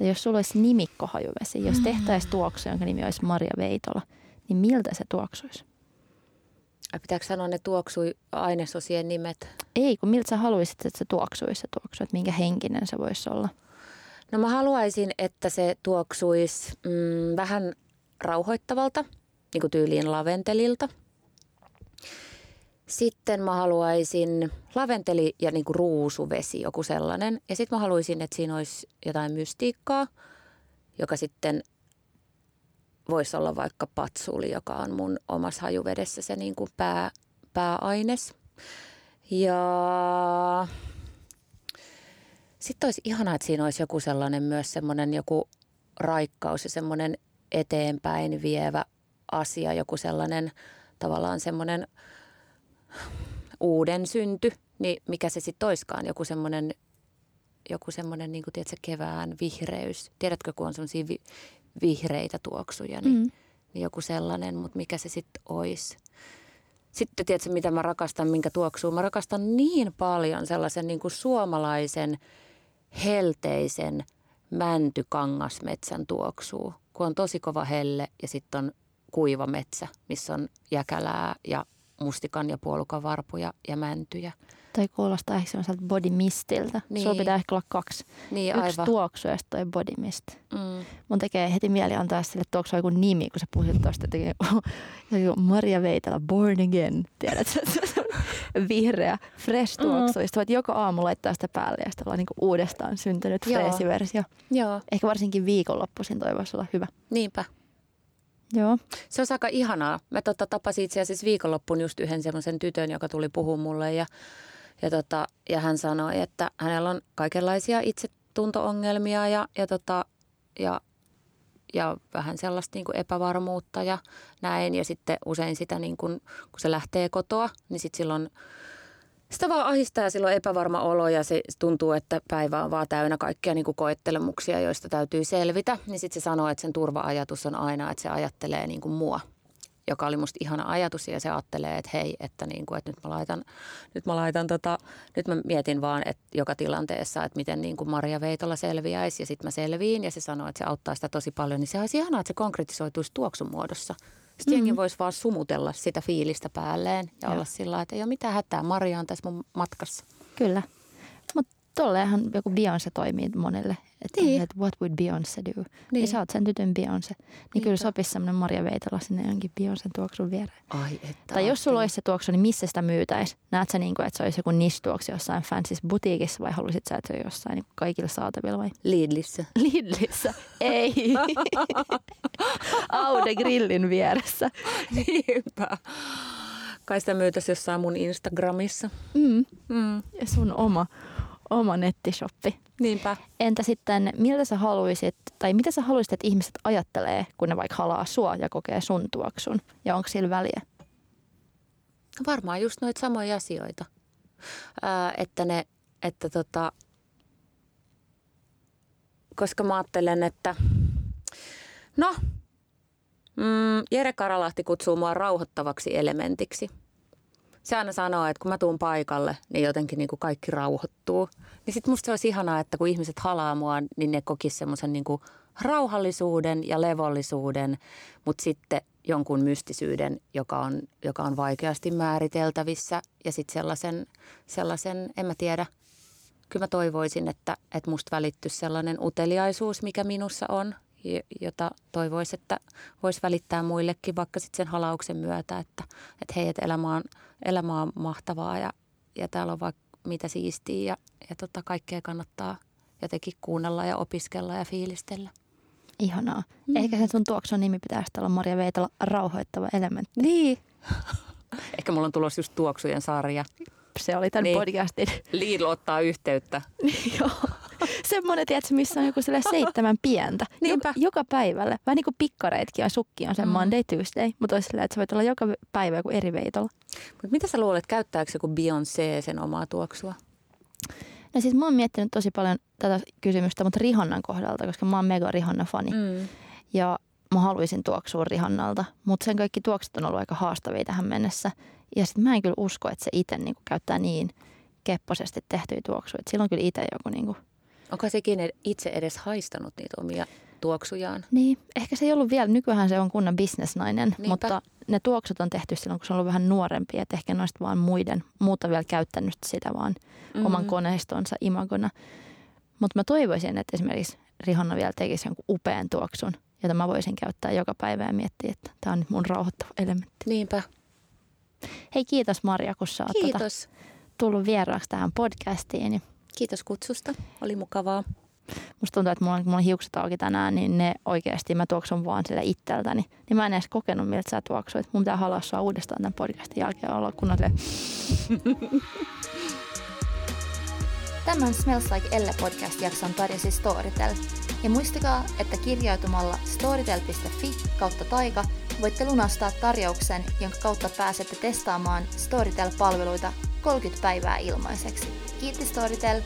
että jos sulla olisi nimikkohajuvesi, jos tehtäisiin tuoksu, jonka nimi olisi Maria Veitola, niin miltä se tuoksuisi? Ai pitääkö sanoa ne tuoksui ainesosien nimet? Ei, kun miltä sä haluaisit, että se tuoksuisi se tuoksu, että minkä henkinen se voisi olla? No mä haluaisin, että se tuoksuisi mm, vähän rauhoittavalta, niin kuin tyyliin laventelilta. Sitten mä haluaisin laventeli ja niin kuin ruusuvesi, joku sellainen. Ja sitten mä haluaisin, että siinä olisi jotain mystiikkaa, joka sitten voisi olla vaikka patsuli, joka on mun omassa hajuvedessä se niin kuin pää, pääaines. Ja sitten olisi ihanaa, että siinä olisi joku sellainen myös semmoinen joku raikkaus ja semmoinen eteenpäin vievä asia, joku sellainen tavallaan semmoinen uuden synty, niin mikä se sitten toiskaan, joku semmoinen, joku semmoinen niin kuin, tiedätkö, kevään vihreys. Tiedätkö, kun on semmoisia vi- vihreitä tuoksuja, niin, Mm. niin joku sellainen, mutta mikä se sitten olisi. Sitten tiedätkö, mitä mä rakastan, minkä tuoksuu? Mä rakastan niin paljon sellaisen niin kuin suomalaisen helteisen mäntykangasmetsän tuoksuu, kun on tosi kova helle ja sitten on kuiva metsä, missä on jäkälää ja mustikan ja puolukan varpuja ja mäntyjä. Toi kuulostaa ehkä semmoiselta body mistiltä. Niin. Sulla pitää ehkä olla kaksi. Niin, Yksi aivan. tuoksu ja sitten toi body mist. Mm. Mun tekee heti mieli antaa sille tuoksua joku nimi, kun sä puhuit tuosta jotenkin joku Maria Veitala, Born Again. Tiedätkö? Vihreä, fresh tuoksu. Mm. Sitten voit joka aamu laittaa sitä päälle ja sitten ollaan niinku uudestaan syntynyt freesi versio. Joo, Ehkä varsinkin viikonloppuisin toi voisi olla hyvä. niinpä. Joo. Se on aika ihanaa. Mä tota, tapasin itse asiassa viikonloppuun just yhden semmoisen tytön, joka tuli puhumaan mulle ja, ja, tota, ja hän sanoi, että hänellä on kaikenlaisia itsetunto-ongelmia ja, ja, tota, ja, ja vähän sellaista niin kuin epävarmuutta ja näin. Ja sitten usein sitä, niin kuin, kun se lähtee kotoa, niin sitten silloin sitä vaan ahistaa ja silloin epävarma olo ja se tuntuu, että päivä on vaan täynnä kaikkia niin kuin koettelemuksia, joista täytyy selvitä. Niin sitten se sanoo, että sen turva-ajatus on aina, että se ajattelee niin kuin mua joka oli musta ihana ajatus ja se ajattelee, että hei, että, niin kuin, että nyt mä laitan, nyt mä laitan tota, nyt mä mietin vaan, että joka tilanteessa, että miten niin kuin Maria Veitola selviäisi ja sitten mä selviin ja se sanoo, että se auttaa sitä tosi paljon, niin se olisi ihanaa, että se konkretisoituisi tuoksun muodossa. Sitten mm-hmm. jengi voisi vaan sumutella sitä fiilistä päälleen ja Joo. olla sillä että ei ole mitään hätää, Maria on tässä mun matkassa. Kyllä. Tolleenhan joku Beyoncé toimii monelle. Että Niin. et what would Beyoncé do? Niin. Niin. sä oot sen tytön Beyoncé. Niin kyllä Niinpä. sopisi semmoinen Maria Veitola sinne jonkin Beyoncén tuoksun viereen. Ai että. Tai jos sulla olisi se tuoksu, niin missä sitä myytäisi? Näet sä niin kuin, että se olisi joku niche-tuoksu jossain fancyssä butiikissa vai haluaisit sä, että se on jossain niin kaikille saatavilla vai? Lidlissä. Lidlissä. Ei. Aude grillin vieressä. Niinpä. Kai sitä myytäisi jossain mun Instagramissa. Mm. Mm. Ja sun oma, oma nettishoppi. Niinpä. Entä sitten, miltä sä haluaisit, tai mitä sä haluaisit, että ihmiset ajattelee, kun ne vaikka halaa sua ja kokee sun tuoksun? Ja onko sillä väliä? No varmaan just noita samoja asioita. Ää, että ne, että tota, koska mä ajattelen, että no, mm, Jere Karalahti kutsuu mua rauhoittavaksi elementiksi. Se aina sanoo, että kun mä tuun paikalle, niin jotenkin niin kuin kaikki rauhoittuu. Niin sit musta se olisi ihanaa, että kun ihmiset halaa mua, niin ne kokis semmoisen niin rauhallisuuden ja levollisuuden, mutta sitten jonkun mystisyyden, joka on, joka on vaikeasti määriteltävissä. Ja sitten sellaisen, sellaisen, en mä tiedä, kyllä mä toivoisin, että, että musta välittyisi sellainen uteliaisuus, mikä minussa on, jota toivoisi, että voisi välittää muillekin vaikka sitten sen halauksen myötä, että, että hei, että elämä on, elämä on mahtavaa ja, ja täällä on vaikka mitä siistiä ja, ja tota, kaikkea kannattaa jotenkin kuunnella ja opiskella ja fiilistellä. Ihanaa. Mm. Ehkä sen sun tuoksun nimi pitäisi olla Maria Veitola rauhoittava elementti. Niin. Ehkä mulla on tulossa just tuoksujen sarja. Se oli tämän Niin. niin. podcastin. Lidl ottaa yhteyttä. Joo. Semmoinen, tiedätkö, missä on joku seitsemän pientä. Niinpä. Joka, päivälle. Vähän niin kuin pikkareitkin ja sukki on sen Mm. Monday, Tuesday. Mutta olisi silleen, että sä voit olla joka päivä joku eri veitolla. Mutta mitä sä luulet, käyttääkö joku Beyoncé sen omaa tuoksua? No siis mä oon miettinyt tosi paljon tätä kysymystä, mutta Rihannan kohdalta, koska mä oon mega Rihanna-fani. Mm. Ja mä haluaisin tuoksua Rihannalta, mutta sen kaikki tuokset on ollut aika haastavia tähän mennessä. Ja sitten mä en kyllä usko, että se itse niinku käyttää niin kepposesti tehtyjä tuoksuja. Et Sillä on kyllä itse joku niinku, Onko sekin itse edes haistanut niitä omia tuoksujaan? niin ehkä se ei ollut vielä, nykyään se on kunnan bisnesnainen, Niinpä. mutta ne tuoksut on tehty silloin, kun se on ollut vähän nuorempi, että ehkä noista vaan muiden, muuta vielä käyttänyt sitä vaan mm-hmm. oman koneistonsa imagona. Mutta mä toivoisin, että esimerkiksi Rihanna vielä tekisi jonkun upean tuoksun, jota mä voisin käyttää joka päivä ja miettiä, että tämä on nyt mun rauhoittava elementti. Niinpä. Hei kiitos Marja, kun sä oot tota, Kiitos. tullut vieraaksi tähän podcastiin. Kiitos kutsusta. Oli mukavaa. musta tuntuu, että mulla on, mulla on hiukset auki tänään, niin ne oikeasti mä tuoksun vaan sille itseltäni. Niin mä en edes kokenut, miltä sä tuoksuit. Mun pitää halaa sua uudestaan tämän podcastin jälkeen olla kunnon silleen, Tämän Smells Like Elle podcast-jakson tarjosi Storytel. Ja muistakaa, että kirjautumalla storytel.fi kautta taika voitte lunastaa tarjouksen, jonka kautta pääsette testaamaan Storytel-palveluita 30 päivää ilmaiseksi. Kiitti Storytel!